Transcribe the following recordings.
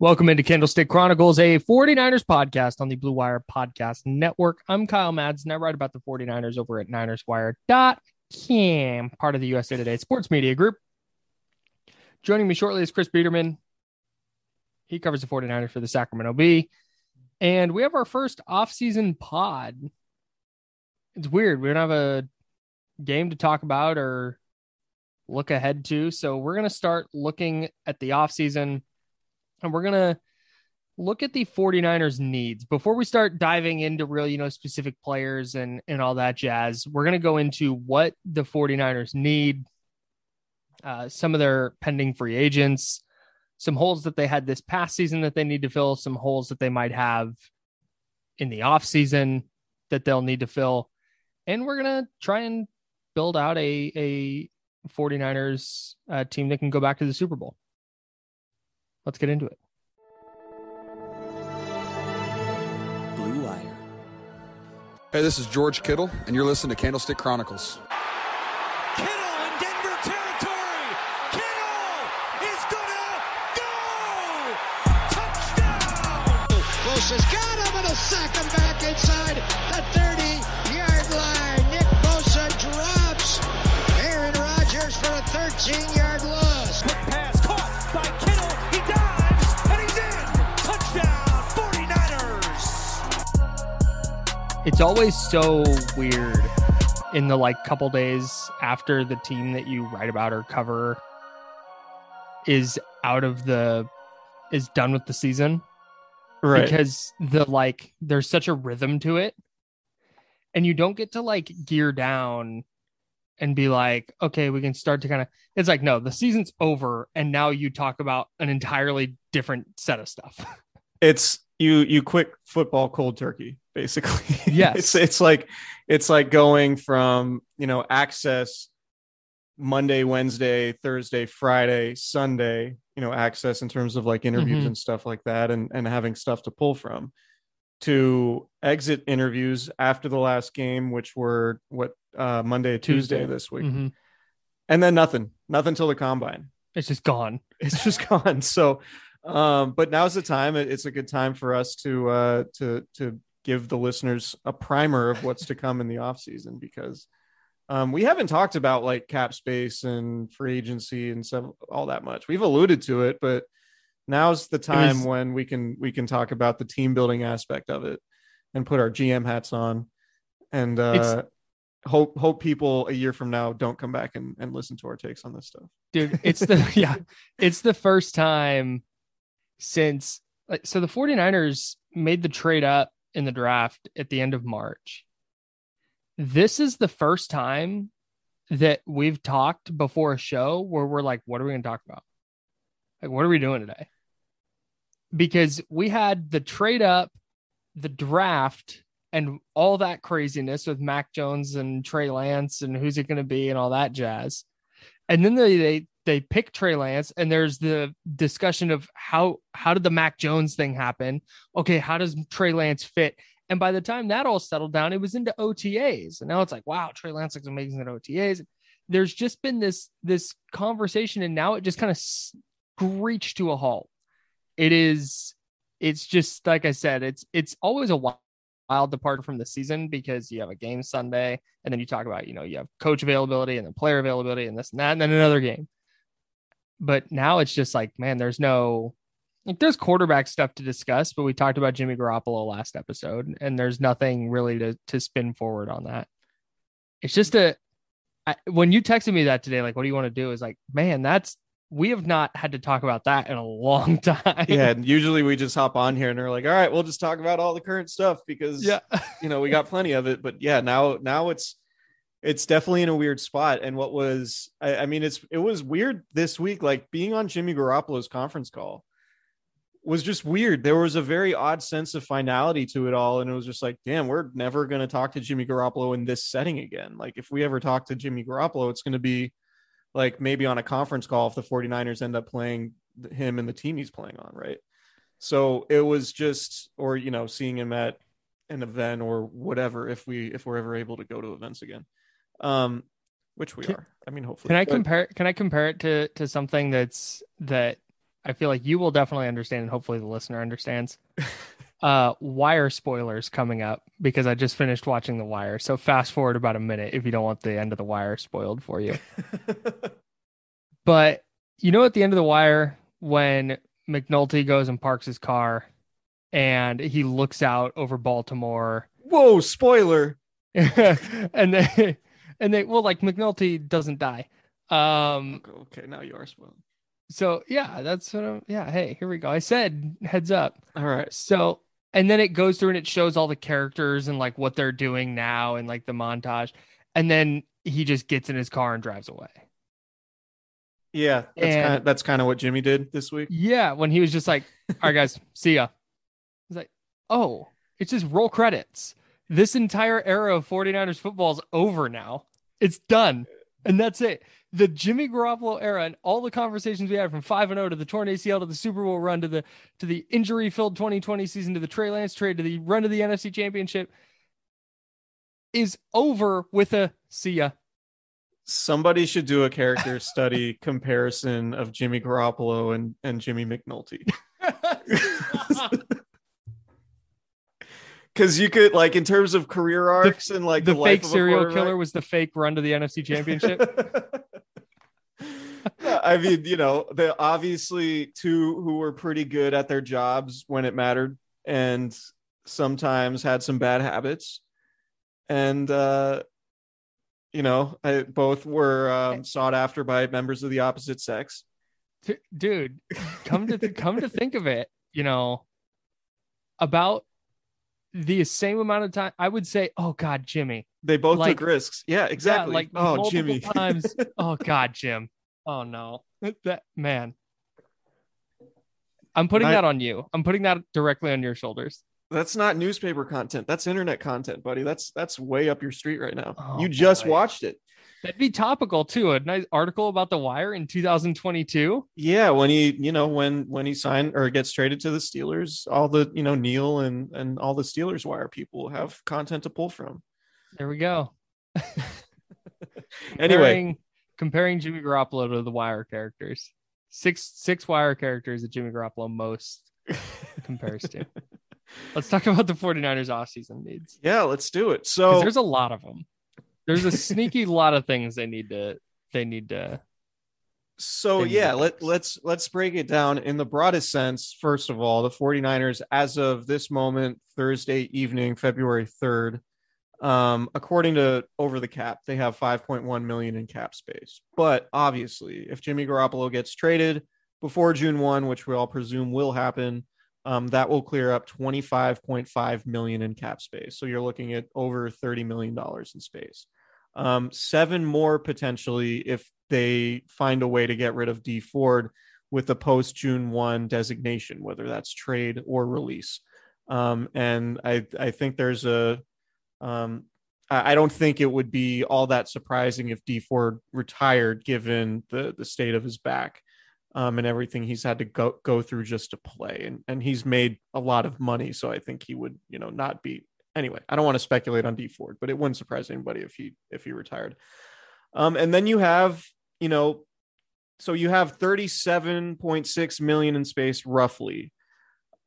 Welcome into Candlestick Chronicles, a 49ers podcast on the Blue Wire Podcast Network. I'm Kyle Mads, and I write about the 49ers over at NinersWire.com, part of the USA Today Sports Media Group. Joining me shortly is Chris Biederman. He covers the 49ers for the Sacramento Bee. And we have our first off-season pod. It's weird. We don't have a game to talk about or look ahead to. So we're going to start looking at the offseason and we're going to look at the 49ers needs. Before we start diving into real you know specific players and and all that jazz we're going to go into what the 49ers need uh, some of their pending free agents some holes that they had this past season that they need to fill some holes that they might have in the off season that they'll need to fill. And we're going to try and build out a a 49ers uh, team that can go back to the super bowl Let's get into it. Blue Wire. Hey, this is George Kittle, and you're listening to Candlestick Chronicles. Kittle in Denver territory. Kittle is gonna go. Touchdown. Close has got him, and a sack him back inside the 30-yard line. Nick Bosa drops. Aaron Rodgers for a 13-yard It's always so weird in the like couple days after the team that you write about or cover is out of the is done with the season. Right. because the like there's such a rhythm to it. And you don't get to like gear down and be like okay we can start to kind of it's like no the season's over and now you talk about an entirely different set of stuff. It's you you quit football cold turkey basically Yes. it's it's like it's like going from you know access monday wednesday thursday friday sunday you know access in terms of like interviews Mhm. and stuff like that and and having stuff to pull from to exit interviews after the last game which were what uh monday tuesday, Tuesday. this week Mhm. and then nothing nothing till the combine it's just gone it's just gone. So, um, but now's the time. It's a good time for us to uh, to to give the listeners a primer of what's to come in the off season because um, we haven't talked about like cap space and free agency and stuff all that much. We've alluded to it, but now's the time was- when we can we can talk about the team building aspect of it and put our GM hats on and uh, hope hope people a year from now don't come back and, and listen to our takes on this stuff. dude it's the yeah it's the first time since like so the 49ers made the trade up in the draft at the end of march. This is the first time that we've talked before a show where we're like what are we going to talk about? Like what are we doing today? Because we had the trade up the draft and all that craziness with mac jones and trey lance and who's it going to be and all that jazz. And then they they they pick Trey Lance, and there's the discussion of how how did the Mac Jones thing happen? Okay, how does Trey Lance fit? And by the time that all settled down, it was into OTAs, and now it's like, wow, Trey Lance looks amazing at OTAs. There's just been this this conversation, and now it just kind of screeched to a halt. It is, it's just like I said, it's it's always a wild wild departure from the season because you have a game Sunday and then you talk about, you know, you have coach availability and then player availability and this and that, and then another game. But now it's just like, man, there's no like there's quarterback stuff to discuss, but we talked about Jimmy Garoppolo last episode, and there's nothing really to to spin forward on that. It's just a I, when you texted me that today, like, what do you want to do? Is like, man, that's we have not had to talk about that in a long time. Yeah, and usually we just hop on here and we're like, all right, we'll just talk about all the current stuff because yeah. you know we got plenty of it. But yeah, now now it's it's definitely in a weird spot. And what was I, I mean, it's it was weird this week, like being on Jimmy Garoppolo's conference call was just weird. There was a very odd sense of finality to it all. And it was just like, damn, we're never going to talk to Jimmy Garoppolo in this setting again. Like, if we ever talk to Jimmy Garoppolo, it's going to be like maybe on a conference call if the 49ers end up playing him and the team he's playing on. Right. So it was just, or, you know, seeing him at an event or whatever, if we, if we're ever able to go to events again. Um, which we Can- are. I mean, hopefully. Can I But- compare? Can I compare it to to something that's that I feel like you will definitely understand, and hopefully the listener understands. uh, Wire spoilers coming up because I just finished watching The Wire. So fast forward about a minute if you don't want the end of The Wire spoiled for you. But you know, at the end of The Wire, when McNulty goes and parks his car, and he looks out over Baltimore Whoa, spoiler. and they and they well like McNulty doesn't die. Um Okay, now you are spoiled. so yeah, that's what I'm yeah, hey, here we go. I said heads up. All right. So and then it goes through and it shows all the characters and like what they're doing now and like the montage. And then he just gets in his car and drives away. Yeah, that's And- kind of that's kind of what Jimmy did this week. Yeah, when he was just like, All right, guys, see ya. He's like, Oh, it's just roll credits. This entire era of 49ers football is over now. It's done. And that's it. The Jimmy Garoppolo era and all the conversations we had from 5 and 0 to the torn ACL to the Super Bowl run to the to the injury-filled 2020 season to the Trey Lance trade to the run to the NFC Championship is over with a see ya. Somebody should do a character study comparison of Jimmy Garoppolo and and Jimmy McNulty. Because you could like in terms of career arcs and like the, the, fake serial killer was the fake run to the NFC Championship. I mean, you know, they obviously two who were pretty good at their jobs when it mattered and sometimes had some bad habits. And uh you know, I, both were um, sought after by members of the opposite sex. Dude come to come to think of it you know about the same amount of time i would say oh god jimmy They both Like- took risks. Yeah, exactly. yeah, like oh, Jimmy. times oh god jim oh no that man i'm putting I- that on you i'm putting that directly on your shoulders That's not newspaper content. That's internet content, buddy. That's that's way up your street right now. Oh, you just boy. watched it. That'd be topical too a nice article about the wire in 2022 Yeah, when he, you know, when when he signed or gets traded to the Steelers, all the, you know, Neil and and all the Steelers wire people have content to pull from. there we go Anyway, comparing, comparing jimmy garoppolo to the wire characters six six wire characters that jimmy garoppolo most compares to Let's talk about the 49ers offseason needs. yeah, let's do it. So there's a lot of them. There's a sneaky lot of things they need to they need to so Things yeah let, let's let's break it down in the broadest sense. First of all the 49ers as of this moment thursday evening february 3rd um according to over the cap they have 5.1 million in cap space. But obviously if jimmy garoppolo gets traded before june 1 which we all presume will happen um, that will clear up 25.5 million in cap space. So you're looking at over 30 million dollars in space um, seven more potentially if they find a way to get rid of Dee Ford with a post June 1 designation, whether that's trade or release. Um, and I, I think there's a, um, I don't think it would be all that surprising if Dee Ford retired given the, the state of his back. Um, and everything he's had to go go through just to play, and and he's made a lot of money, so I think he would, you know, not be anyway. I don't want to speculate on Dee Ford, but it wouldn't surprise anybody if he if he retired. Um, and then you have, you know, so you have 37.6 million in space roughly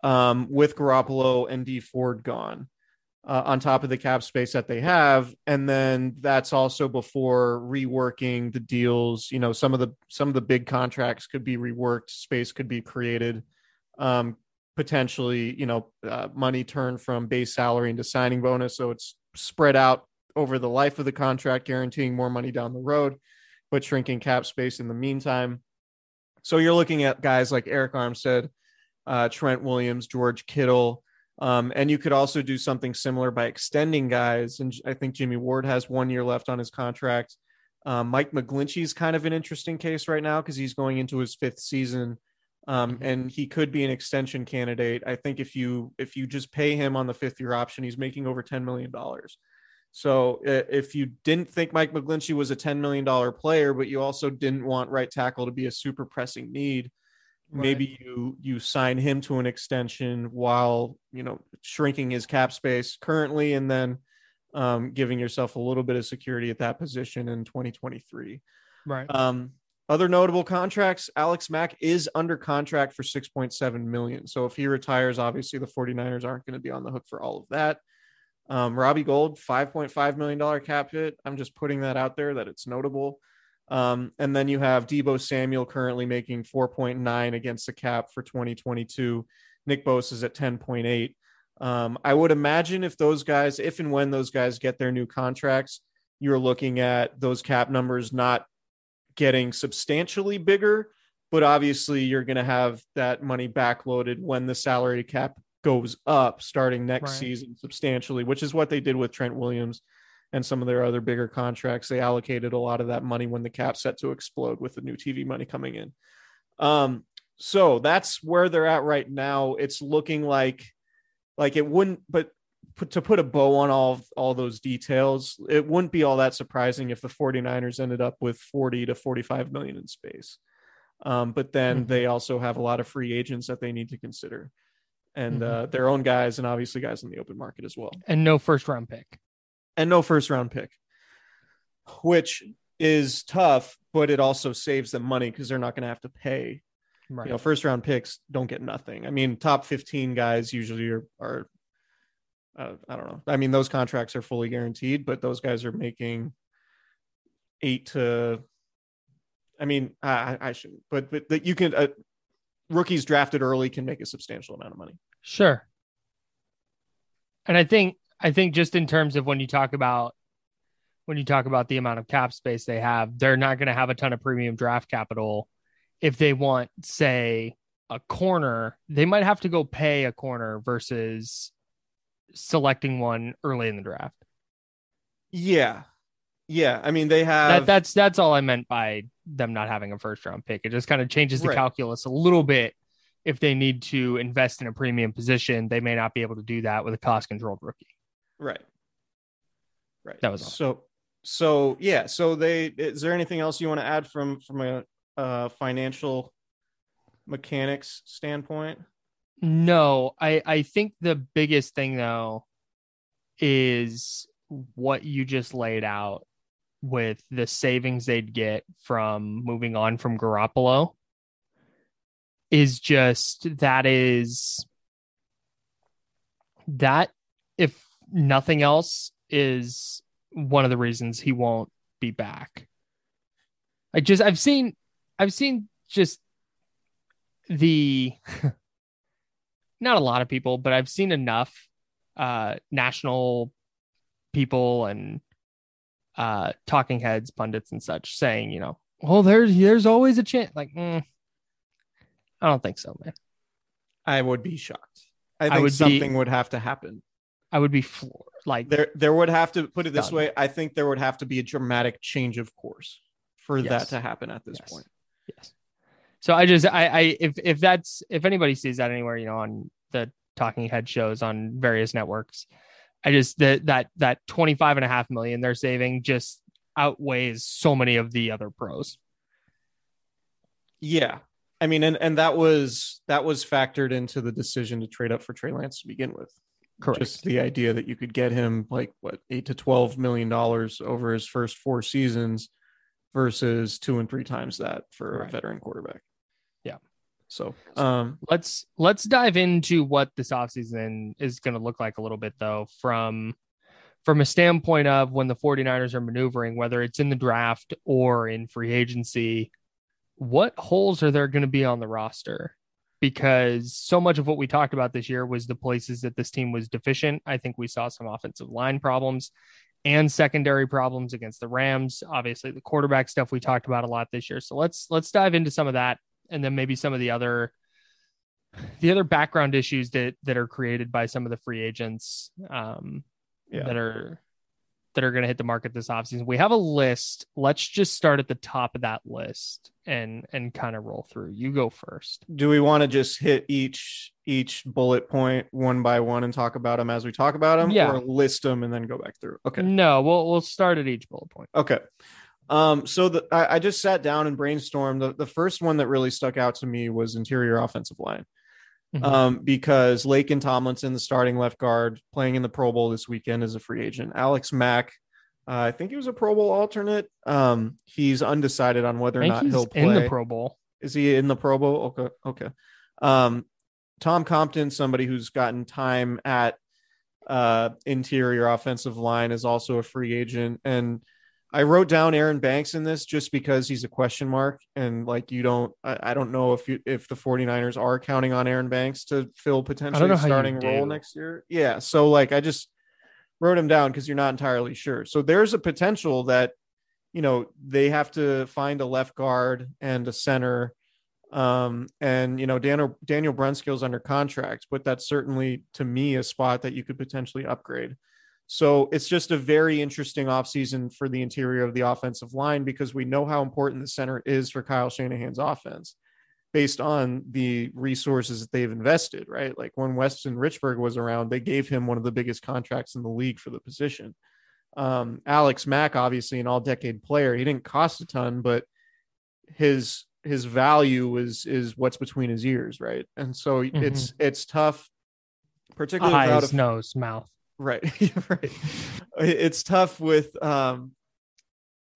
um, with Garoppolo and Dee Ford gone uh, on top of the cap space that they have. And then that's also before reworking the deals. You know, some of the some of the big contracts could be reworked, space could be created. um, potentially, you know, uh, money turned from base salary into signing bonus. So it's spread out over the life of the contract, guaranteeing more money down the road, but shrinking cap space in the meantime. So you're looking at guys like Arik Armstead, uh, Trent Williams, George Kittle. Um, and you could also do something similar by extending guys. And I think Jimmy Ward has one year left on his contract. Um, Mike McGlinchey is kind of an interesting case right now because he's going into his fifth season, um, and he could be an extension candidate. I think if you if you just pay him on the fifth year option, he's making over ten million dollars. So uh, if you didn't think Mike McGlinchey was a ten million dollar player, but you also didn't want right tackle to be a super pressing need, maybe you you sign him to an extension while you know shrinking his cap space currently, and then um, giving yourself a little bit of security at that position in 2023. Right. Um, other notable contracts, Alex Mack is under contract for 6.7 million. So if he retires, obviously the 49ers aren't going to be on the hook for all of that. Um, Robbie Gould, $5.5 million cap hit. I'm just putting that out there that it's notable. Um, and then you have Deebo Samuel currently making 4.9 against the cap for 2022. Nick Bosa is at 10.8. Um, I would imagine if those guys, if and when those guys get their new contracts, you're looking at those cap numbers not getting substantially bigger, but obviously you're going to have that money backloaded when the salary cap goes up starting next Right. season substantially, which is what they did with Trent Williams and some of their other bigger contracts. They allocated a lot of that money when the cap set to explode with the new TV money coming in. Um, so that's where they're at right now. It's looking like like it wouldn't but put, to put a bow on all all those details it wouldn't be all that surprising if the 49ers ended up with 40 to 45 million in space um, but then Mhm. they also have a lot of free agents that they need to consider and Mhm. uh, their own guys and obviously guys in the open market as well And no first round pick. and no first round pick which is tough but it also saves them money because they're not going to have to pay Right. you know first round picks don't get nothing i mean top 15 guys usually are, are uh, i don't know. I mean those contracts are fully guaranteed but those guys are making eight to i mean i I- i shouldn't but but that you can uh, rookies drafted early can make a substantial amount of money. Sure. And I think I think just in terms of when you talk about when you talk about the amount of cap space they have, they're not going to have a ton of premium draft capital if they want say a corner, they might have to go pay a corner versus selecting one early in the draft. yeah yeah i mean they have That that's that's all I meant by them not having a first round pick. It just kind of changes the Right. calculus a little bit. If they need to invest in a premium position, they may not be able to do that with a cost controlled rookie. right right That was all. so so yeah so they is there anything else you want to add from from a uh financial mechanics standpoint No, I I think the biggest thing though is what you just laid out with the savings they'd get from moving on from Garoppolo is just that is that if nothing else is one of the reasons he won't be back. I just I've seen I've seen just the not a lot of people, but I've seen enough uh national people and uh talking heads, pundits and such saying, you know, well there's there's always a chance. Like, mm, I don't think so, man. I would be shocked. I I think would be- something would have to happen. I would be floored. Like There, there would have to put it this Done. way. I think there would have to be a dramatic change of course for Yes. that to happen at this Yes. point. Yes. So I just I I if if that's if anybody sees that anywhere, you know, on the talking head shows on various networks, I just that that that 25 and a half million they're saving just outweighs so many of the other pros. Yeah, I mean, and and that was that was factored into the decision to trade up for Trey Lance to begin with. Correct. Just the idea that you could get him like what eight to twelve million dollars over his first four seasons versus two and three times that for a veteran quarterback. So, um, let's let's dive into what this offseason is going to look like a little bit though from from a standpoint of when the 49ers are maneuvering whether it's in the draft or in free agency what holes are there going to be on the roster because so much of what we talked about this year was the places that this team was deficient. I think we saw some offensive line problems and secondary problems against the Rams. Obviously, the quarterback stuff we talked about a lot this year. So let's let's dive into some of that and then maybe some of the other the other background issues that that are created by some of the free agents um, Yeah. that are that are going to hit the market this offseason. We have a list. Let's just start at the top of that list and and kind of roll through. You go first. Do we want to just hit each each bullet point one by one and talk about them as we talk about them, Yeah. or list them and then go back through? Okay. No, we'll we'll start at each bullet point. Okay. Um, so the, I, I just sat down and brainstormed. The, the first one that really stuck out to me was interior offensive line. Mhm. Um, because Laken Tomlinson, the starting left guard, playing in the Pro Bowl this weekend as a free agent. Alex Mack, uh, I think he was a Pro Bowl alternate. Um, he's undecided on whether or not he'll play. in the Pro Bowl. Is he in the Pro Bowl? Okay. Okay. Um, Tom Compton, somebody who's gotten time at uh, interior offensive line, is also a free agent. And I wrote down Aaron Banks in this just because he's a question mark. And like, you don't, I, I don't know if you, if the 49ers are counting on Aaron Banks to fill potentially a starting role do. next year. Yeah. So like, I just wrote him down because you're not entirely sure. So there's a potential that, you know, they have to find a left guard and a center um, and you know, Daniel Daniel Brunskill's under contract, but that's certainly to me a spot that you could potentially upgrade. So it's just a very interesting offseason for the interior of the offensive line because we know how important the center is for Kyle Shanahan's offense based on the resources that they've invested, right? Like when Weston Richburg was around, they gave him one of the biggest contracts in the league for the position. Um, Alex Mack, obviously an all decade player, he didn't cost a ton, but his his value is is what's between his ears, right? And so it's it's tough, particularly without Eyes, a nose, mouth. Right. Right. It's tough with um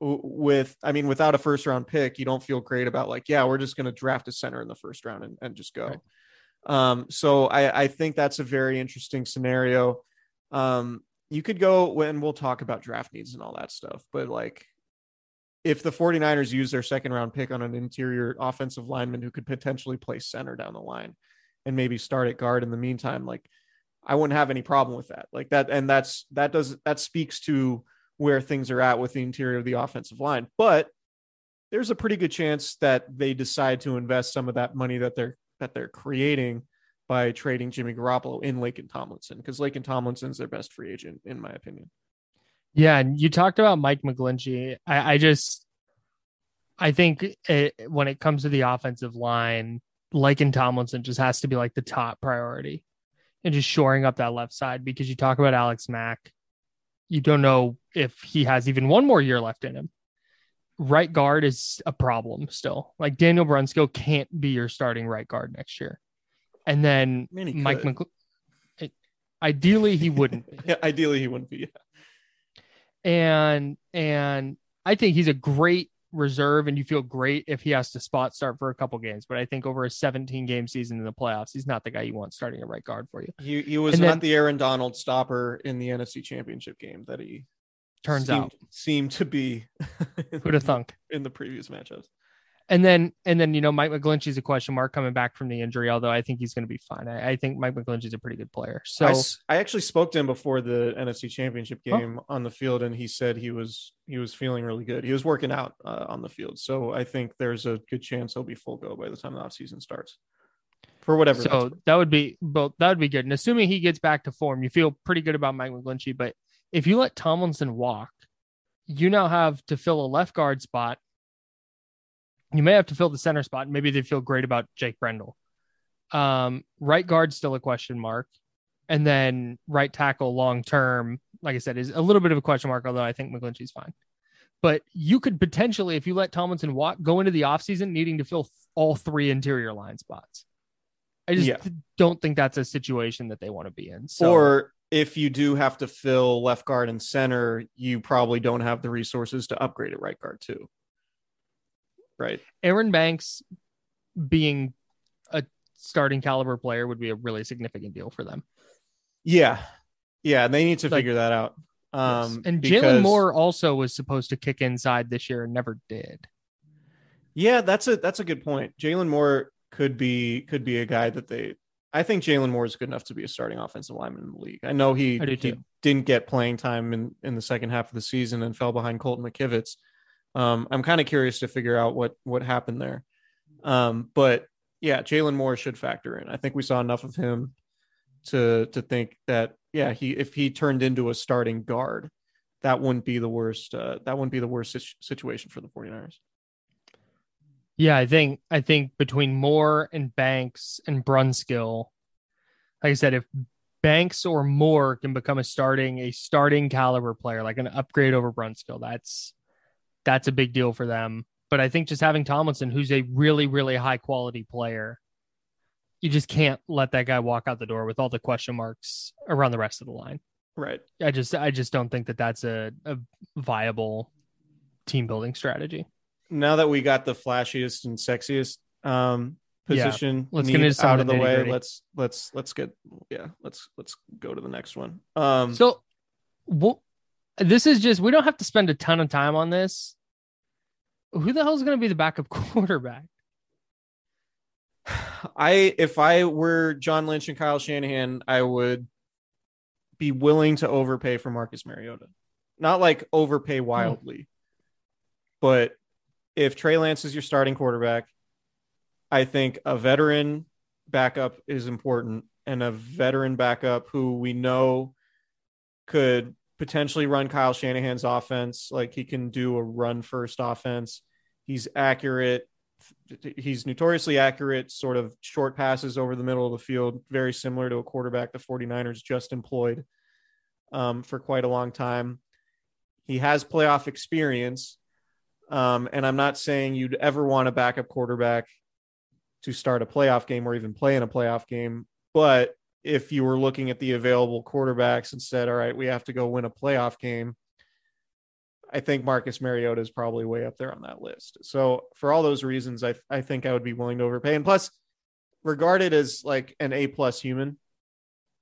with i mean without a first round pick you don't feel great about like yeah we're just going to draft a center in the first round and, and just go. Right. um so i i think that's a very interesting scenario. Um you could go when we'll talk about draft needs and all that stuff but like if the 49ers use their second round pick on an interior offensive lineman who could potentially play center down the line and maybe start at guard in the meantime like I wouldn't have any problem with that. Like that, and that's that does that speaks to where things are at with the interior of the offensive line. But there's a pretty good chance that they decide to invest some of that money that they're that they're creating by trading Jimmy Garoppolo in Laken Tomlinson because Laken Tomlinson's their best free agent, in my opinion. Yeah, and you talked about Mike McGlinchey. I, I just, I think it, when it comes to the offensive line, Laken Tomlinson, just has to be like the top priority, and just shoring up that left side because you talk about Alex Mack, you don't know if he has even one more year left in him. Right guard is a problem still. Like Daniel Brunskill can't be your starting right guard next year, and then I mean, Mike could. Ideally, he wouldn't. Yeah, ideally he wouldn't be. and and I think he's a great reserve, and you feel great if he has to spot start for a couple games. But I think over a 17 game season in the playoffs, he's not the guy you want starting a right guard for you. He he was And not then- the Aaron Donald stopper in the NFC Championship game that he Turns seemed, out, seemed to be. who'd have thunk? in the previous matchups. And then and then you know Mike McGlinchey's a question mark coming back from the injury, although I think he's going to be fine. I, I think Mike McGlinchey's a pretty good player. So I actually spoke to him before the NFC Championship Oh. game on the field, and he said he was he was feeling really good. He was working out uh, on the field, so I think there's a good chance he'll be full go by the time the offseason starts. For whatever. So that would be both. That would be good. And assuming he gets back to form, you feel pretty good about Mike McGlinchey. But if you let Tomlinson walk, you now have to fill a left guard spot. You may have to fill the center spot. Maybe they feel great about Jake Brendel. Um, right guard still a question mark, and then right tackle long term, like I said, is a little bit of a question mark. Although I think McGlinchey's fine. But you could potentially, if you let Tomlinson walk, go into the offseason needing to fill all three interior line spots. I just Yeah. don't think that's a situation that they want to be in. So, or if you do have to fill left guard and center, you probably don't have the resources to upgrade at right guard too. Right. Aaron Banks being a starting caliber player would be a really significant deal for them. Yeah. Yeah. They need to Like- figure that out. Um, and because- Jaylon Moore also was supposed to kick inside this year and never did. Yeah, that's a that's a good point. Jaylon Moore could be could be a guy that they. I think Jaylon Moore is good enough to be a starting offensive lineman in the league. I know he, I he didn't get playing time in in the second half of the season and fell behind Colton McKivitz. Um, I'm kind of curious to figure out what what happened there. Um, but yeah, Jaylon Moore should factor in. I think we saw enough of him to to think that yeah, he if he turned into a starting guard, that wouldn't be the worst. Uh, that wouldn't be the worst situation for the 49ers. Yeah, I think I think between Moore and Banks and Brunskill, like I said, if Banks or Moore can become a starting a starting caliber player, like an upgrade over Brunskill, that's that's a big deal for them. But I think just having Tomlinson, who's a really really high quality player, you just can't let that guy walk out the door with all the question marks around the rest of the line. Right. I just I just don't think that that's a, a viable team building strategy. Now that we got the flashiest and sexiest um, Yeah, position let's get some out of the way, let's let's let's get yeah let's let's go to the next one. Um, So, what? This is just we don't have to spend a ton of time on this. Who the hell is going to be the backup quarterback? I if I were John Lynch and Kyle Shanahan, I would be willing to overpay for Marcus Mariota. Not like overpay hmm. wildly, but if Trey Lance is your starting quarterback, I think a veteran backup is important and a veteran backup who we know could potentially run Kyle Shanahan's offense. Like he can do a run first offense. He's accurate. He's notoriously accurate, sort of short passes over the middle of the field, very similar to a quarterback the 49ers just employed um, for quite a long time. He has playoff experience. Um, and I'm not saying you'd ever want a backup quarterback to start a playoff game or even play in a playoff game. But if you were looking at the available quarterbacks and said, all right, we have to go win a playoff game, I think Marcus Mariota is probably way up there on that list. So for all those reasons, I, I think I would be willing to overpay. And plus, regarded as like an A plus human,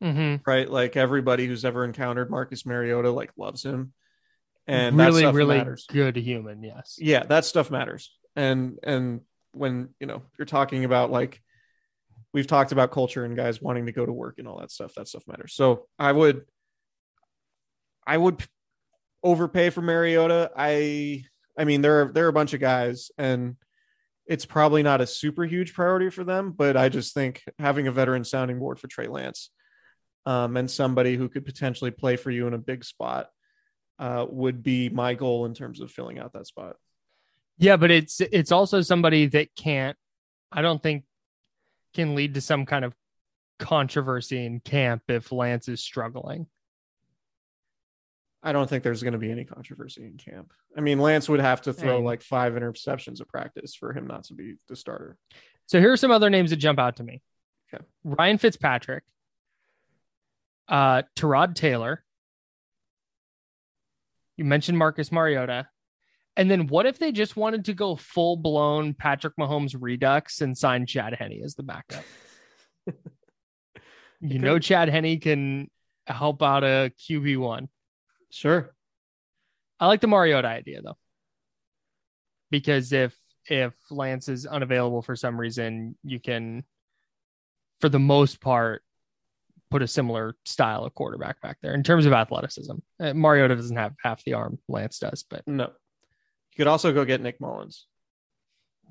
Mm-hmm. right? Like everybody who's ever encountered Marcus Mariota like loves him. And that really, stuff really matters. good human. Yes. yeah that stuff matters and and when you know you're talking about like we've talked about culture and guys wanting to go to work and all that stuff. That stuff matters. So i would i would overpay for mariota. I i mean there are there are a bunch of guys and it's probably not a super huge priority for them but i just think having a veteran sounding board for trey lance um, and somebody who could potentially play for you in a big spot uh, would be my goal in terms of filling out that spot. Yeah, but it's it's also somebody that can't. I don't think can lead to some kind of controversy in camp if Lance is struggling. I don't think there's going to be any controversy in camp. I mean, Lance would have to throw And- like five interceptions of practice for him not to be the starter. So here are some other names that jump out to me. Okay. Ryan Fitzpatrick, uh, Tyrod Taylor. You mentioned Marcus Mariota. And then what if they just wanted to go full blown Patrick Mahomes redux and sign Chad Henne as the backup? you know, Chad Henne can help out a QB1. Sure. I like the Mariota idea though. Because if if Lance is unavailable for some reason, you can for the most part put a similar style of quarterback back there in terms of athleticism. Uh, Mariota doesn't have half the arm Lance does, but No. You could also go get Nick Mullens.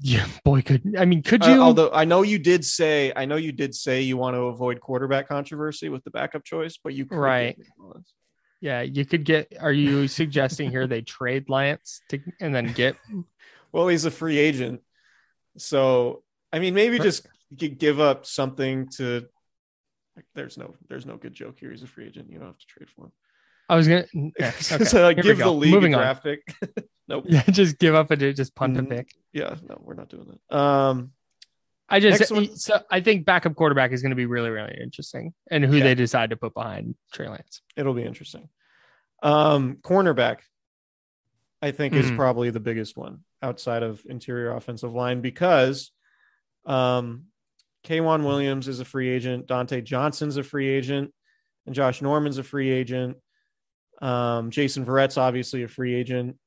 yeah, boy could I mean could Uh, you although I know you did say, I know you did say you want to avoid quarterback controversy with the backup choice, but you could get Right. Nick Mullens. yeah, you could get are you suggesting here they trade Lance to and then get Well, he's a free agent, so I mean, maybe just give up something to. There's no, there's no good joke here. He's a free agent. You don't have to trade for him. I was gonna yeah, okay, so like, give the league Moving a on. pick. nope. Yeah, just give up and just punt a Mhm. pick. Yeah, no, we're not doing that. Um, I just so I think backup quarterback is going to be really really interesting, and who Yeah. they decide to put behind Trey Lance. it'll be interesting. Um, cornerback, I think, is Mhm. probably the biggest one outside of interior offensive line because, um, K'Waun Williams is a free agent, Dontae Johnson's a free agent, and Josh Norman's a free agent. Um, Jason Verrett's obviously a free agent.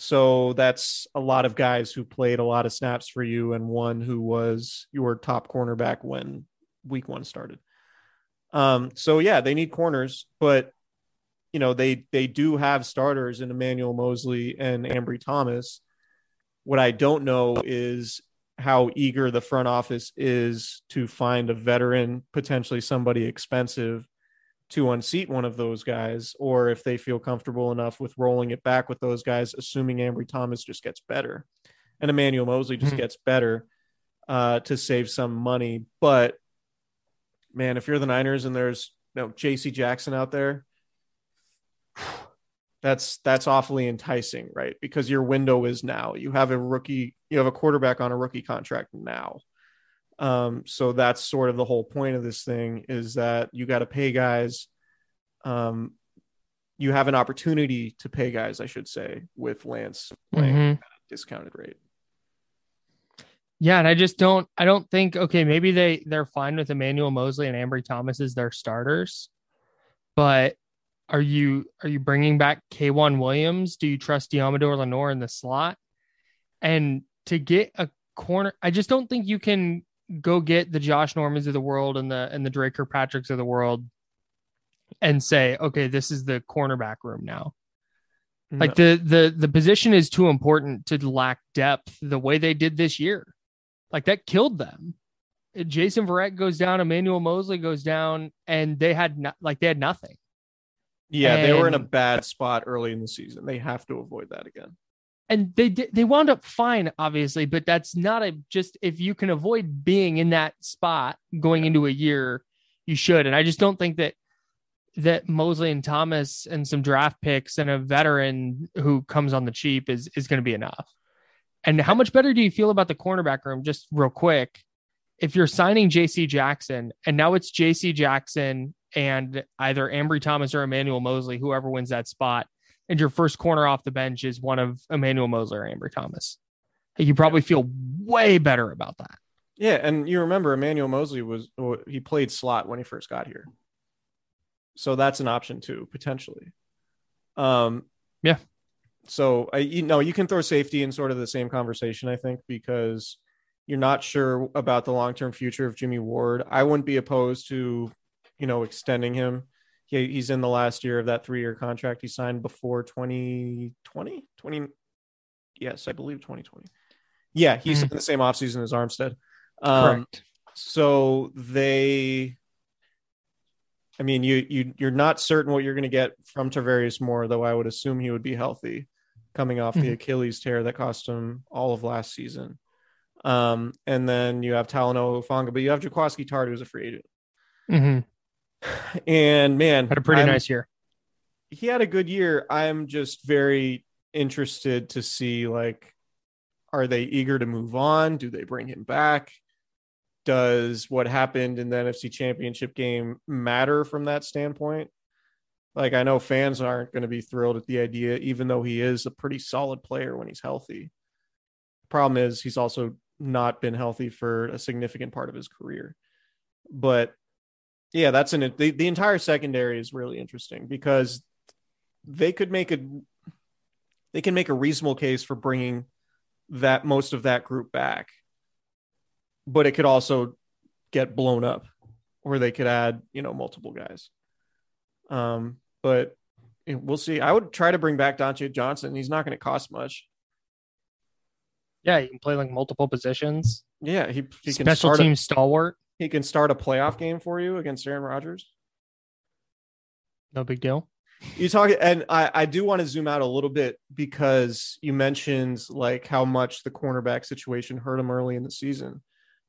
So that's a lot of guys who played a lot of snaps for you and one who was your top cornerback when week one started. Um, so yeah, they need corners, but you know, they they do have starters in Emmanuel Moseley and Ambry Thomas. What I don't know is how eager the front office is to find a veteran, potentially somebody expensive to unseat one of those guys, or if they feel comfortable enough with rolling it back with those guys, assuming Ambry Thomas just gets better and Emmanuel Moseley just Mhm. gets better uh, to save some money. But man, if you're the Niners and there's you know JC Jackson out there, that's that's awfully enticing, right? Because your window is now. You have a rookie, you have a quarterback on a rookie contract now. Um, so that's sort of the whole point of this thing is that you got to pay guys. Um, you have an opportunity to pay guys, I should say, with Lance playing Mhm. at a discounted rate. Yeah, and I just don't I don't think okay, maybe they they're fine with Emmanuel Moseley and Ambry Thomas as their starters. But are you are you bringing back K'Waun Williams? Do you trust Deommodore Lenoir in the slot? And to get a corner, I just don't think you can go get the Josh Normans of the world and the and the Dre Kirkpatricks of the world and say, okay, this is the cornerback room now. Like the the the position is too important to lack depth the way they did this year. Like that killed them. Jason Verrett goes down, Emmanuel Moseley goes down, and they had not like they had nothing. yeah, they were in a bad spot early in the season. They have to avoid that again. And they they wound up fine, obviously, but that's not a just if you can avoid being in that spot going into a year, you should. And I just don't think that that Moseley and Thomas and some draft picks and a veteran who comes on the cheap is is going to be enough. And how much better do you feel about the cornerback room? Just real quick, if you're signing J.C. Jackson and now it's J.C. Jackson and either Ambry Thomas or Emmanuel Moseley, whoever wins that spot, and your first corner off the bench is one of Emmanuel Moseley or Ambry Thomas, you probably feel way better about that. Yeah, and you remember Emmanuel Moseley was he played slot when he first got here, so that's an option too potentially. Um, Yeah. So I you know you can throw safety in sort of the same conversation I think because you're not sure about the long term future of Jimmy Ward. I wouldn't be opposed to you know extending him. He, he's in the last year of that three year contract he signed before 2020 20 yes I believe 2020 yeah he's Mhm. in the same offseason as Armstead um, Correct. so they I mean you you you're not certain what you're going to get from Tarvarius Moore though I would assume he would be healthy coming off the Mhm. Achilles tear that cost him all of last season. Um and then you have Talanoa Hufanga but you have Jaquiski Tartt who's a free agent. Mhm. And man, Had a pretty I'm- nice year. he had a good year. I'm just very interested to see like are they eager to move on? Do they bring him back? Does what happened in the NFC Championship game matter from that standpoint? Like I know fans aren't going to be thrilled at the idea even though he is a pretty solid player when he's healthy. Problem is he's also not been healthy for a significant part of his career. But yeah, that's an the, the entire secondary is really interesting because they could make a they can make a reasonable case for bringing that most of that group back. But it could also get blown up or they could add you know multiple guys. Um but we'll see. I would try to bring back Dontae johnson. He's not going to cost much. Yeah, you can play like multiple positions. yeah he, he can Special start team a, stalwart. He can start a playoff game for you against aaron rodgers No big deal. you talk and I, I do want to zoom out a little bit because you mentioned like how much the cornerback situation hurt him early in the season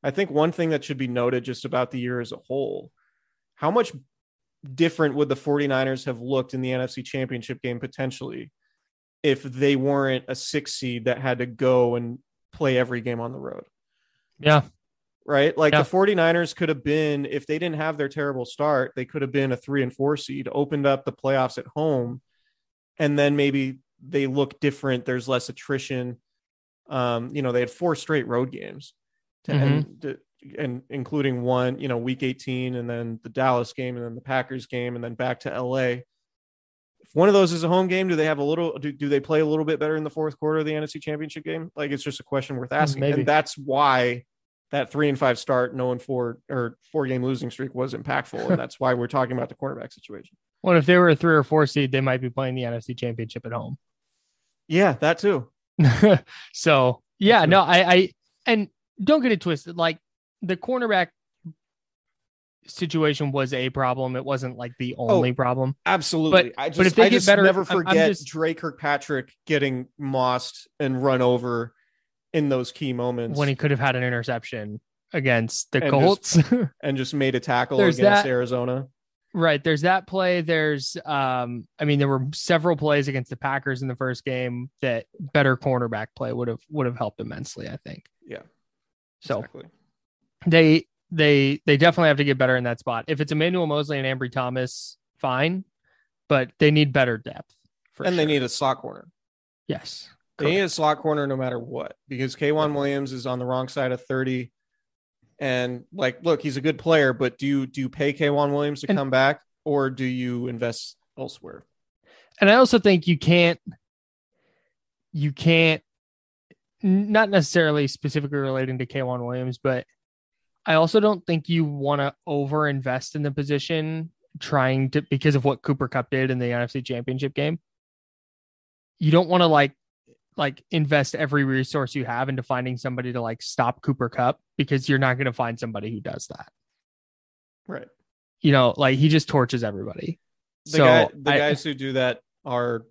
i think one thing that should be noted just about the year as a whole how much different would the 49ers have looked in the nfc championship game potentially if they weren't a six seed that had to go and play every game on the road Yeah. Right? Like Yeah. the 49ers could have been, if they didn't have their terrible start, they could have been a three and four seed, opened up the playoffs at home, and then maybe they look different. There's less attrition. Um, you know, they had four straight road games, to, and, and including one, you know, week 18, and then the Dallas game, and then the Packers game, and then back to LA. if one of those is a home game, do they have a little? Do, do they play a little bit better in the fourth quarter of the NFC Championship game? Like it's just a question worth asking, Maybe. and that's why that three and five start, no and four or four game losing streak was impactful, and that's why we're talking about the quarterback situation. Well, if they were a three or four seed, they might be playing the NFC Championship at home. Yeah, that too. so yeah, no, I, I, and don't get it twisted. Like the cornerback situation was a problem. It wasn't like the oh, only problem. Absolutely. But- I just, but if they I get better- never I'm- I'm forget just- Dre Kirkpatrick getting mossed and run over in those key moments When he could have had an interception against the And Colts. and just made a tackle There's against that. Arizona. right. There's that play. There's, um, I mean, there were several plays against the Packers in the first game that better cornerback play would have would have helped immensely. I think. Yeah. So Exactly. they they they definitely have to get better in that spot. If it's Emmanuel Moseley and Ambry Thomas, fine, but they need better depth. For and they need a slot corner. yes, They need a slot corner no matter what because K'Waun Williams is on the wrong side of 30. And like, look, he's a good player, but do you do you pay K'Waun Williams to And- come back or do you invest elsewhere? and I also think you can't you can't not necessarily specifically relating to K'Waun Williams, but I also don't think you want to over invest in the position trying to because of what Cooper Kupp did in the NFC Championship game. You don't want to like like invest every resource you have into finding somebody to like stop Cooper Kupp because you're not going to find somebody who does that. Right. You know, like he just torches everybody. The, so guy, the I- guys who do that are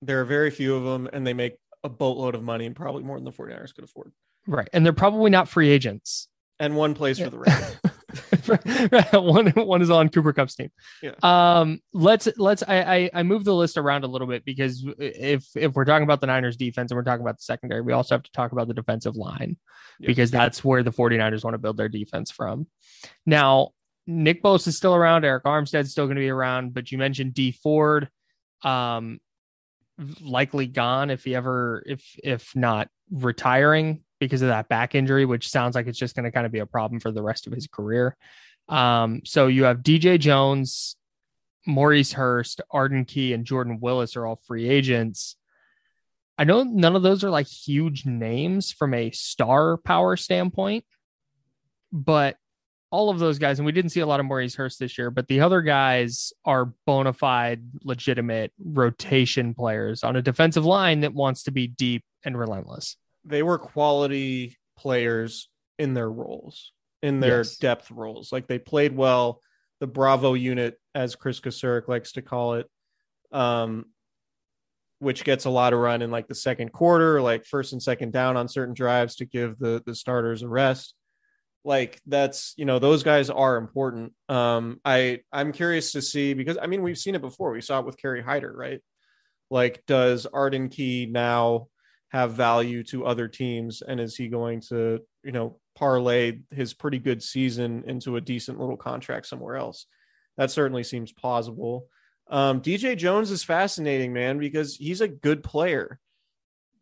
there are very few of them and they make a boatload of money and probably more than the 49ers could afford. right, and they're probably not free agents. And one plays for the Rams. one one is on Cooper Kupp's team. Yeah. Um. Let's let's I, I I move the list around a little bit because if if we're talking about the Niners defense and we're talking about the secondary, we also have to talk about the defensive line Yes. because that's where the 49ers want to build their defense from. Now, Nick Bosa is still around, Arik Armstead's still going to be around, but you mentioned Dee Ford um likely gone if he ever if if not retiring because of that back injury, which sounds like it's just going to kind of be a problem for the rest of his career. Um, so you have DJ Jones, Maurice Hurst, Arden Key, and Jordan Willis are all free agents. I know none of those are like huge names from a star power standpoint, but all of those guys, and we didn't see a lot of Maurice Hurst this year, but the other guys are bona fide, legitimate rotation players on a defensive line that wants to be deep and relentless. They were quality players in their roles, in their Yes. depth roles. Like they played well. The Bravo unit, as Kris Kocurek likes to call it, um, which gets a lot of run in like the second quarter, like first and second down on certain drives to give the the starters a rest. Like that's you know those guys are important. Um, I I'm curious to see because I mean we've seen it before. We saw it with Kerry Hyder, right? Like does Arden Key now have value to other teams and is he going to you know parlay his pretty good season into a decent little contract somewhere else? That certainly seems plausible. Um, dj jones is fascinating man because he's a good player.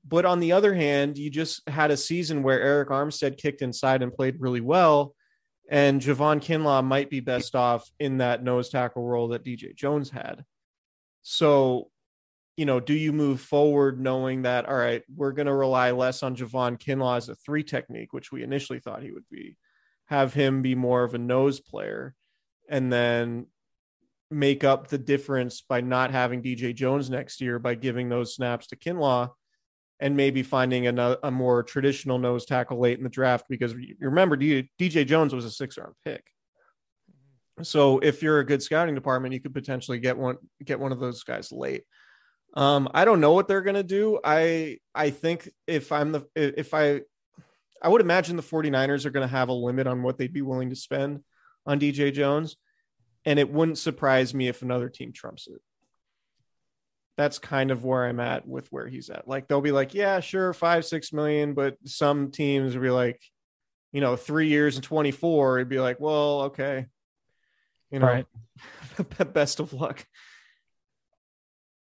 But on the other hand you just had a season where arik armstead kicked inside and played really well and javon kinlaw might be best off in that nose tackle role that dj jones had. So you know, do you move forward knowing that, all right, we're going to rely less on Javon Kinlaw as a three technique, which we initially thought he would be, have him be more of a nose player, and then make up the difference by not having DJ Jones next year by giving those snaps to Kinlaw and maybe finding a, a more traditional nose tackle late in the draft because you remember DJ Jones was a six round pick. So if you're a good scouting department, you could potentially get one get one of those guys late. Um, I don't know what they're gonna do. I I think if I'm the if I I would imagine the 49ers are gonna have a limit on what they'd be willing to spend on DJ Jones, and it wouldn't surprise me if another team trumps it. That's kind of where I'm at with where he's at. Like they'll be like, yeah, sure, five, six million, but some teams will be like, you know, three years and 24, it'd be like, well, okay. You know, Right. best of luck.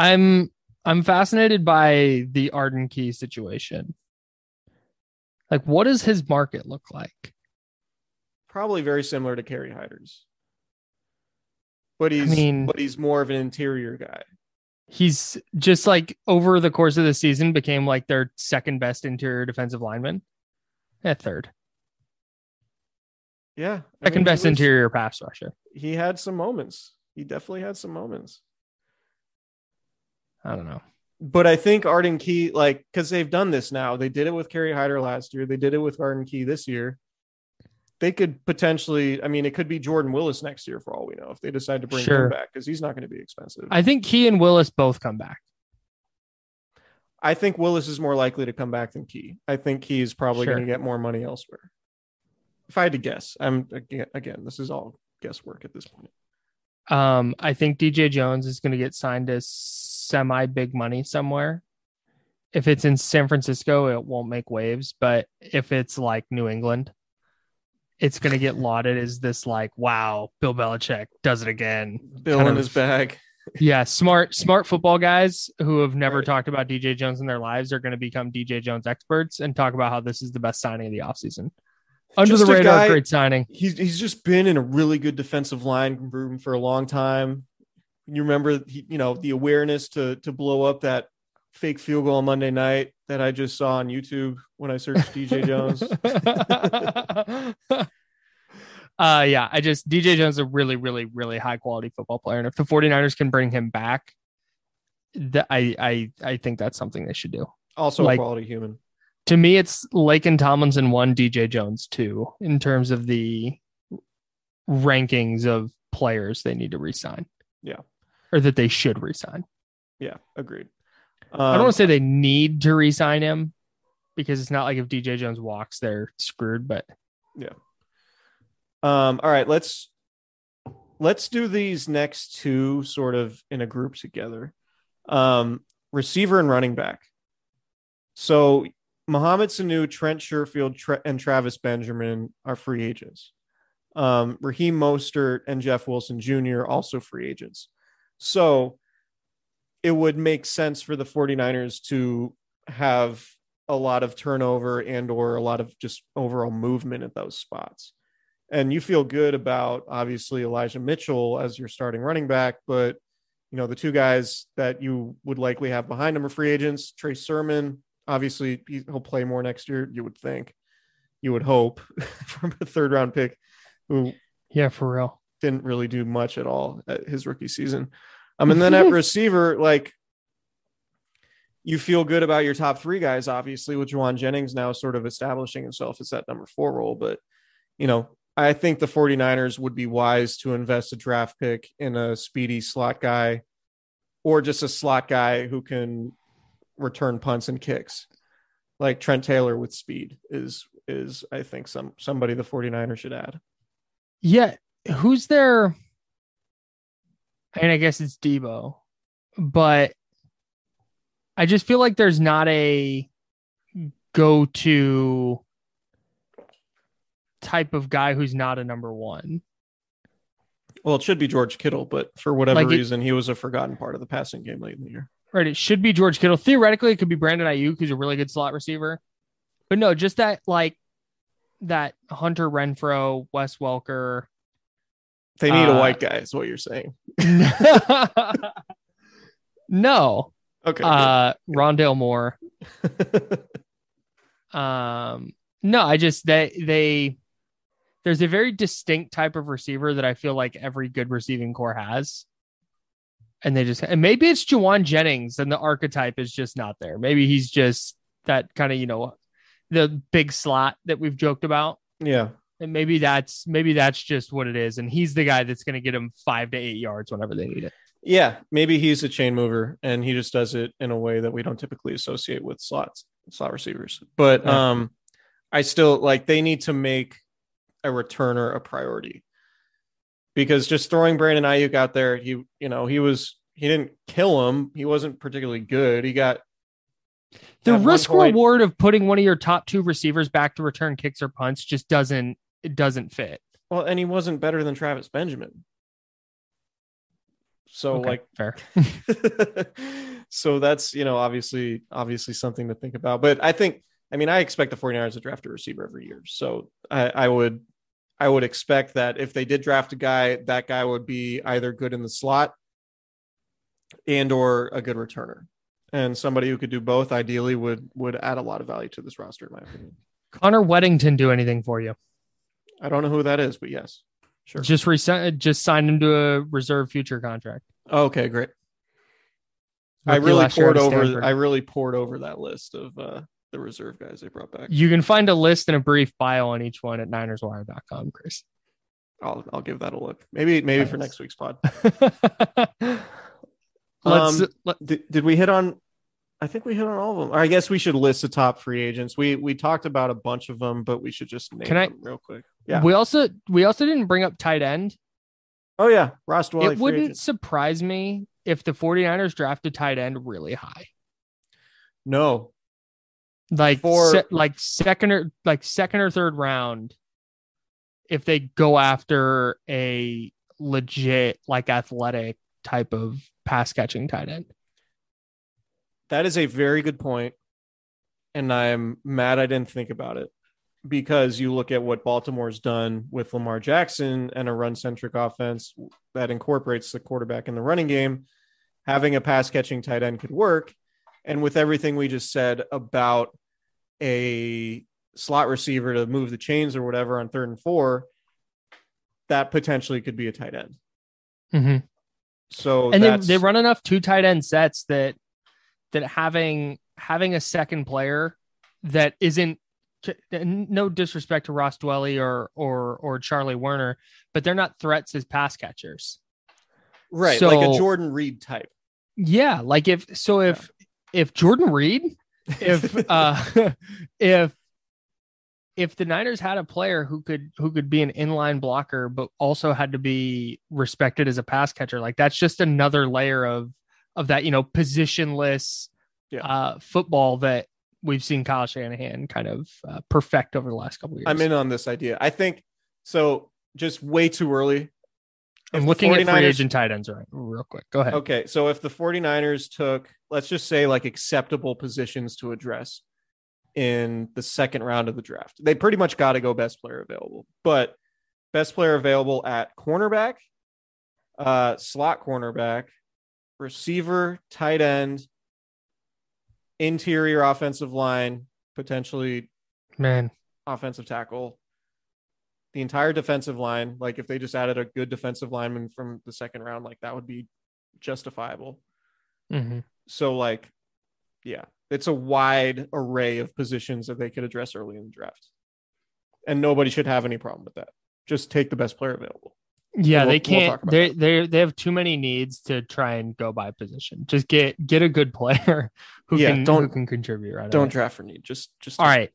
I'm I'm fascinated by the Arden Key situation. Like, what does his market look like? Probably very similar to Kerry Hyder's. But he's mean- but he's more of an interior guy. He's just like over the course of the season became like their second best interior defensive lineman. At third. Yeah. I Second mean, best was- interior pass rusher. He had some moments. He definitely had some moments. I don't know. But I think Arden Key, like, because they've done this now. They did it with Kerry Hyder last year. They did it with Arden Key this year. They could potentially, I mean, it could be Jordan Willis next year for all we know if they decide to bring Sure. him back because he's not going to be expensive. I think Key and Willis both come back. I think Willis is more likely to come back than Key. I think Key is probably Sure. going to get more money elsewhere. If I had to guess, I'm again, this is all guesswork at this point. Um, I think DJ Jones is going to get signed to semi big money somewhere. If it's in San Francisco, it won't make waves. But if it's like New England, it's going to get lauded as this like, wow, Bill Belichick does it again. Bill Kind in of- his bag. Yeah, smart, smart football guys who have never Right. talked about DJ Jones in their lives are going to become DJ Jones experts and talk about how this is the best signing of the offseason. Under Just the radar, guy- great signing. He's he's just been in a really good defensive line room for a long time. You remember, he, you know, the awareness to to blow up that fake field goal on Monday night that I just saw on YouTube when I searched DJ Jones. uh yeah, I just DJ Jones is a really, really, really high quality football player. And if the 49ers can bring him back, that I I I think that's something they should do. Also Like- a quality human. To me, it's Laken Tomlinson one, DJ Jones two, in terms of the rankings of players they need to resign. Yeah. Or that they should resign. Yeah, agreed. I don't Um, want to say they need to resign him because it's not like if DJ Jones walks, they're screwed, but yeah. Um, all right, let's let's do these next two sort of in a group together. Um, receiver and running back. So Mohamed Sanu, Trent Sherfield, Tre- and Travis Benjamin are free agents. Um, Raheem Mostert and Jeff Wilson Jr. also free agents. So it would make sense for the 49ers to have a lot of turnover and or a lot of just overall movement at those spots and you feel good about obviously Elijah Mitchell as your starting running back, but you know the two guys that you would likely have behind him are free agents. Trey Sermon, obviously he- he'll play more next year. You would think, you would hope, from a third round pick who yeah, for real. didn't really do much at all at his rookie season. Um, and then at receiver, like you feel good about your top three guys, obviously, with Jauan Jennings now sort of establishing himself as that number four role. But, you know, I think the 49ers would be wise to invest a draft pick in a speedy slot guy or just a slot guy who can return punts and kicks. Like Trent Taylor with speed is is I think some somebody the 49ers should add. Yeah. Who's there? Mean, I guess it's Deebo, but I just feel like there's not a go to type of guy who's not a number one. Well, it should be George Kittle, but for whatever Like it- reason, he was a forgotten part of the passing game late in the year. Right. It should be George Kittle. Theoretically, it could be Brandon Aiyuk, who's a really good slot receiver. But no, just that like that Hunter Renfrow, Wes Welker. They need a Uh, white guy, is what you're saying. no. Okay. Uh Rondale Moore. Um no, I just they they there's a very distinct type of receiver that I feel like every good receiving corps has. And they just and maybe it's Jauan Jennings and the archetype is just not there. Maybe he's just that kind of, you know, the big slot that we've joked about. yeah. And maybe that's maybe that's just what it is. And he's the guy that's gonna get him five to eight yards whenever they need it. Yeah. Maybe he's a chain mover and he just does it in a way that we don't typically associate with slots, slot receivers. But Yeah. um I still like they need to make a returner a priority. Because just throwing Brandon Aiyuk out there, he you know, he was he didn't kill him. He wasn't particularly good. He got The risk point- reward of putting one of your top two receivers back to return kicks or punts just doesn't it doesn't fit. Well, and he wasn't better than Travis Benjamin. So Okay, like fair. so that's, you know, obviously obviously something to think about. But I think I mean, I expect the 49ers to draft a receiver every year. So I, I would I would expect that if they did draft a guy, that guy would be either good in the slot and or a good returner. And somebody who could do both ideally would would add a lot of value to this roster, in my opinion. Connor Wedington do anything for you? I don't know who that is, but yes. Sure. Just resign just sign him to a reserve future contract. Okay, great. I really poured over. I really poured over that list of uh, the reserve guys they brought back. You can find a list and a brief bio on each one at ninerswire.com, Chris. I'll I'll give that a look. Maybe maybe for next week's pod. Let's Um, let, Did, did we hit on? I think we hit on all of them. Or I guess we should list the top free agents. We we talked about a bunch of them, but we should just name Can I- them real quick. Yeah. we also we also didn't bring up tight end. oh yeah, Ross Dwelley. it wouldn't agent. surprise me if the 49ers drafted tight end really high. No, like For- se- like second or like second or third round if they go after a legit like athletic type of pass catching tight end. that is a very good point, and I'm mad I didn't think about it because you look at what Baltimore's done with Lamar Jackson and a run centric offense that incorporates the quarterback in the running game. Having a pass catching tight end could work. And with everything we just said about a slot receiver to move the chains or whatever on third and four, that potentially could be a tight end. Mm-hmm. So And they, they run enough two tight end sets that that having having a second player that isn't no disrespect to Ross Dwelley or or or Charlie Woerner, but they're not threats as pass catchers. right, so, like a Jordan Reed type. Yeah, like if so if if Jordan Reed, if uh if if the Niners had a player who could who could be an inline blocker but also had to be respected as a pass catcher, like that's just another layer of of that, you know, positionless Yeah. uh football that we've seen Kyle Shanahan kind of uh, perfect over the last couple of years. I'm in on this idea. I think so. Just way too early. I'm If looking at free 49ers agent tight ends right real quick. Go ahead. Okay, so if the 49ers took, let's just say, like acceptable positions to address in the second round of the draft, they pretty much got to go best player available. But best player available at cornerback, uh, slot cornerback, receiver, tight end, interior offensive line, potentially Man, offensive tackle, the entire defensive line. Like if they just added a good defensive lineman from the second round, like that would be justifiable. Mhm. So like, yeah, it's a wide array of positions that they could address early in the draft, and nobody should have any problem with that. Just take the best player available. Yeah, We'll- they can't. talk about they they they have too many needs to try and go by position. Just get get a good player who Yeah, can don't- who can contribute right. Don't away. draft for need. Just just All right,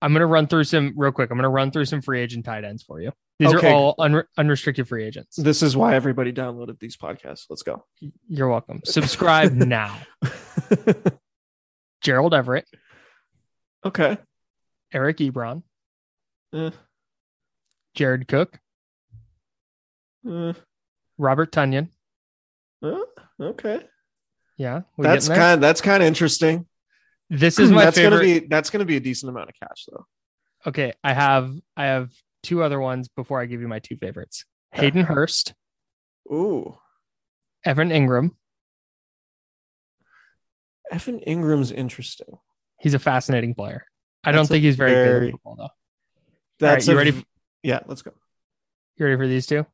I'm gonna run through some real quick. I'm gonna run through some free agent tight ends for you. These Okay. are all unre- unrestricted free agents. This is why everybody downloaded these podcasts. Let's go. You're welcome. Subscribe now. Gerald Everett, okay. Eric Ebron, Eh, Jared Cook, eh. Robert Tonyan. Huh? okay. Yeah, That's kind that's kind of interesting. This is my that's favorite. gonna be that's gonna be a decent amount of cash though. okay, I have I have two other ones before I give you my two favorites. Hayden Hurst, Ooh. Evan Engram. Evan Engram's interesting. He's a fascinating player. I That's don't think he's very, good very- at football though. That's you a ready v- yeah, let's go. You ready for these two?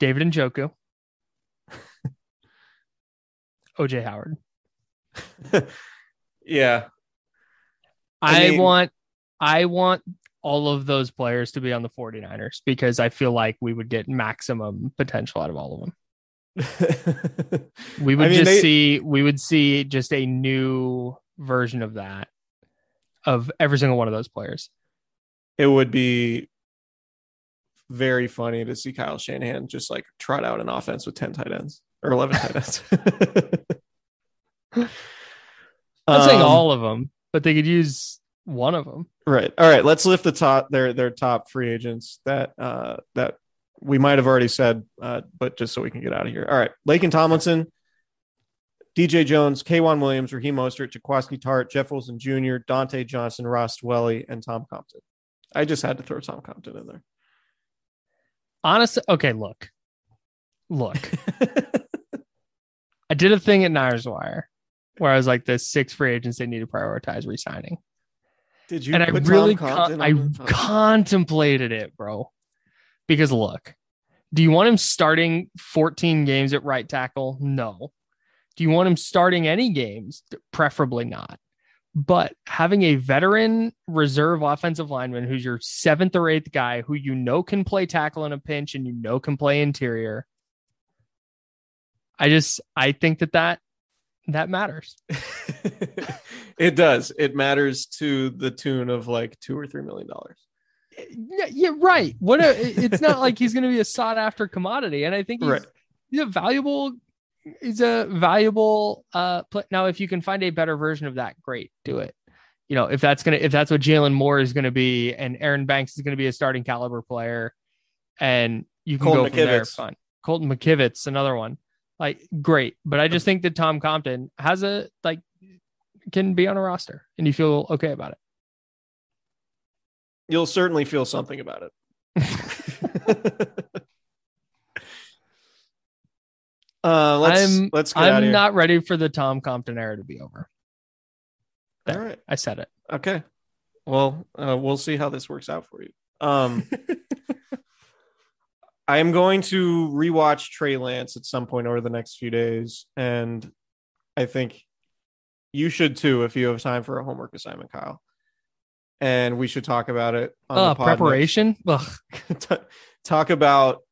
David Njoku, OJ Howard. yeah. I, I mean- want I want all of those players to be on the 49ers because I feel like we would get maximum potential out of all of them. We would I mean, just they- see we would see just a new version of that of every single one of those players. it would be very funny to see Kyle Shanahan just like trot out an offense with 10 tight ends or 11 tight ends. I'm not saying Um, all of them, but they could use one of them. Right. All right. Let's lift the top their their top free agents that uh that we might have already said, uh, but just so we can get out of here. All right. Laken Tomlinson, DJ Jones, K'Waun Williams, Raheem Mostert, Jaquiski Tartt, Jeff Wilson Jr., Dontae Johnson, Ross Dwelley, and Tom Compton. I just had to throw Tom Compton in there. Honestly, okay, look. Look. I did a thing at Niners Wire where I was like, the six free agents they need to prioritize re-signing. Did you and I really con- I contemplated it, bro. Because look, do you want him starting 14 games at right tackle? No. Do you want him starting any games? Preferably not. But having a veteran reserve offensive lineman who's your seventh or eighth guy who you know can play tackle in a pinch and you know can play interior. I just I think that that that matters. it does. It matters to the tune of like two or three million dollars. Yeah, yeah, right. What a, it's not like he's going to be a sought after commodity, and I think he's, Right. he's a valuable. He's a valuable. Uh, play. now if you can find a better version of that, great, do it. You know, if that's gonna, if that's what Jaylon Moore is going to be, and Aaron Banks is going to be a starting caliber player, and you can Colton go from there. Fun. Colton McKivitz, another one. Like great, but I just think that Tom Compton has a like can be on a roster, and you feel okay about it. You'll certainly feel something about it. uh, let's I'm let's get I'm not ready for the Tom Compton era to be over. All right. I said it. Okay. Well, uh, we'll see how this works out for you. Um, I am going to rewatch Trey Lance at some point over the next few days, and I think you should too if you have time for a homework assignment, Kyle. And we should talk about it. On Uh, the preparation. Ugh. talk about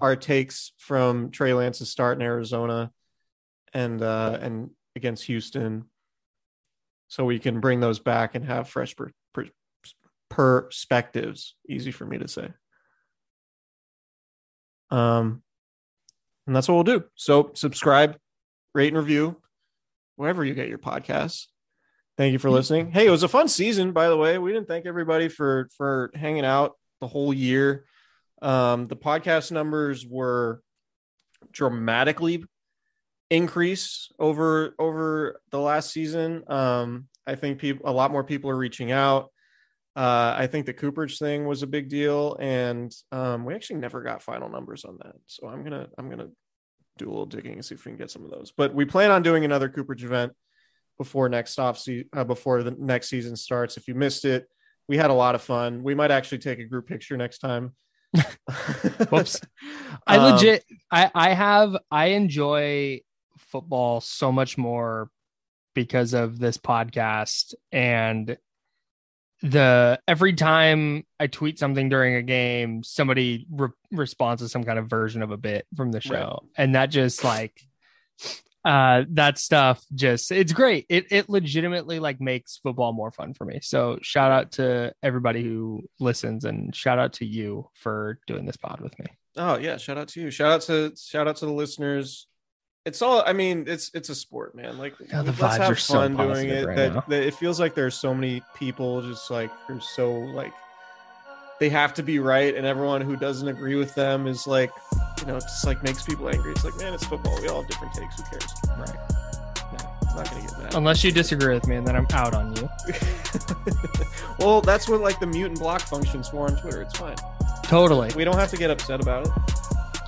our takes from Trey Lance's start in Arizona and uh and against Houston so we can bring those back and have fresh per- per- perspectives easy for me to say um and that's what we'll do. So subscribe rate and review wherever you get your podcasts. Thank you for listening. Hey it was a fun season by the way. We didn't thank everybody for for hanging out the whole year. Um the podcast numbers were dramatically increase over over the last season. Um i think people a lot more people are reaching out uh i think the cooperage thing was a big deal and um we actually never got final numbers on that so i'm gonna i'm gonna do a little digging and see if we can get some of those. But we plan on doing another cooperage event before next off se- uh, before the next season starts. If you missed it we had a lot of fun. We might actually take a group picture next time. Whoops. I Um, legit I I have I enjoy football so much more because of this podcast and the every time I tweet something during a game, somebody re- responds to some kind of version of a bit from the show, and that just like uh that stuff just it's great. It it legitimately like makes football more fun for me. So shout out to everybody who listens and shout out to you for doing this pod with me. Oh yeah, shout out to you. Shout out to shout out to the listeners. It's all I mean, it's it's a sport, man. Like Yeah, the let's vibes have are so fun doing it. right that, that it feels like there's so many people just like who are so like they have to be right and everyone who doesn't agree with them is like you know, it just like makes people angry. It's like, man, it's football. We all have different takes. Who cares? Right. No, I'm not gonna get mad. Unless you disagree with me, and then I'm out on you. well, that's what like the mute and block functions for on Twitter. It's fine. Totally. We don't have to get upset about it.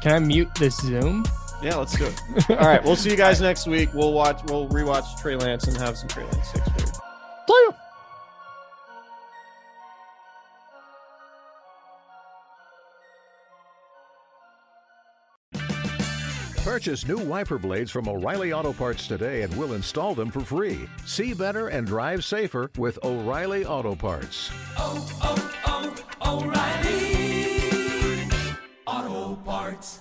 Can I mute this Zoom? Yeah, let's do it. All right, we'll see you guys next week. We'll watch. We'll rewatch Trey Lance and have some Trey Lance six for you. Purchase new wiper blades from O'Reilly Auto Parts today and we'll install them for free. See better and drive safer with O'Reilly Auto Parts. Oh, oh, oh, O'Reilly Auto Parts.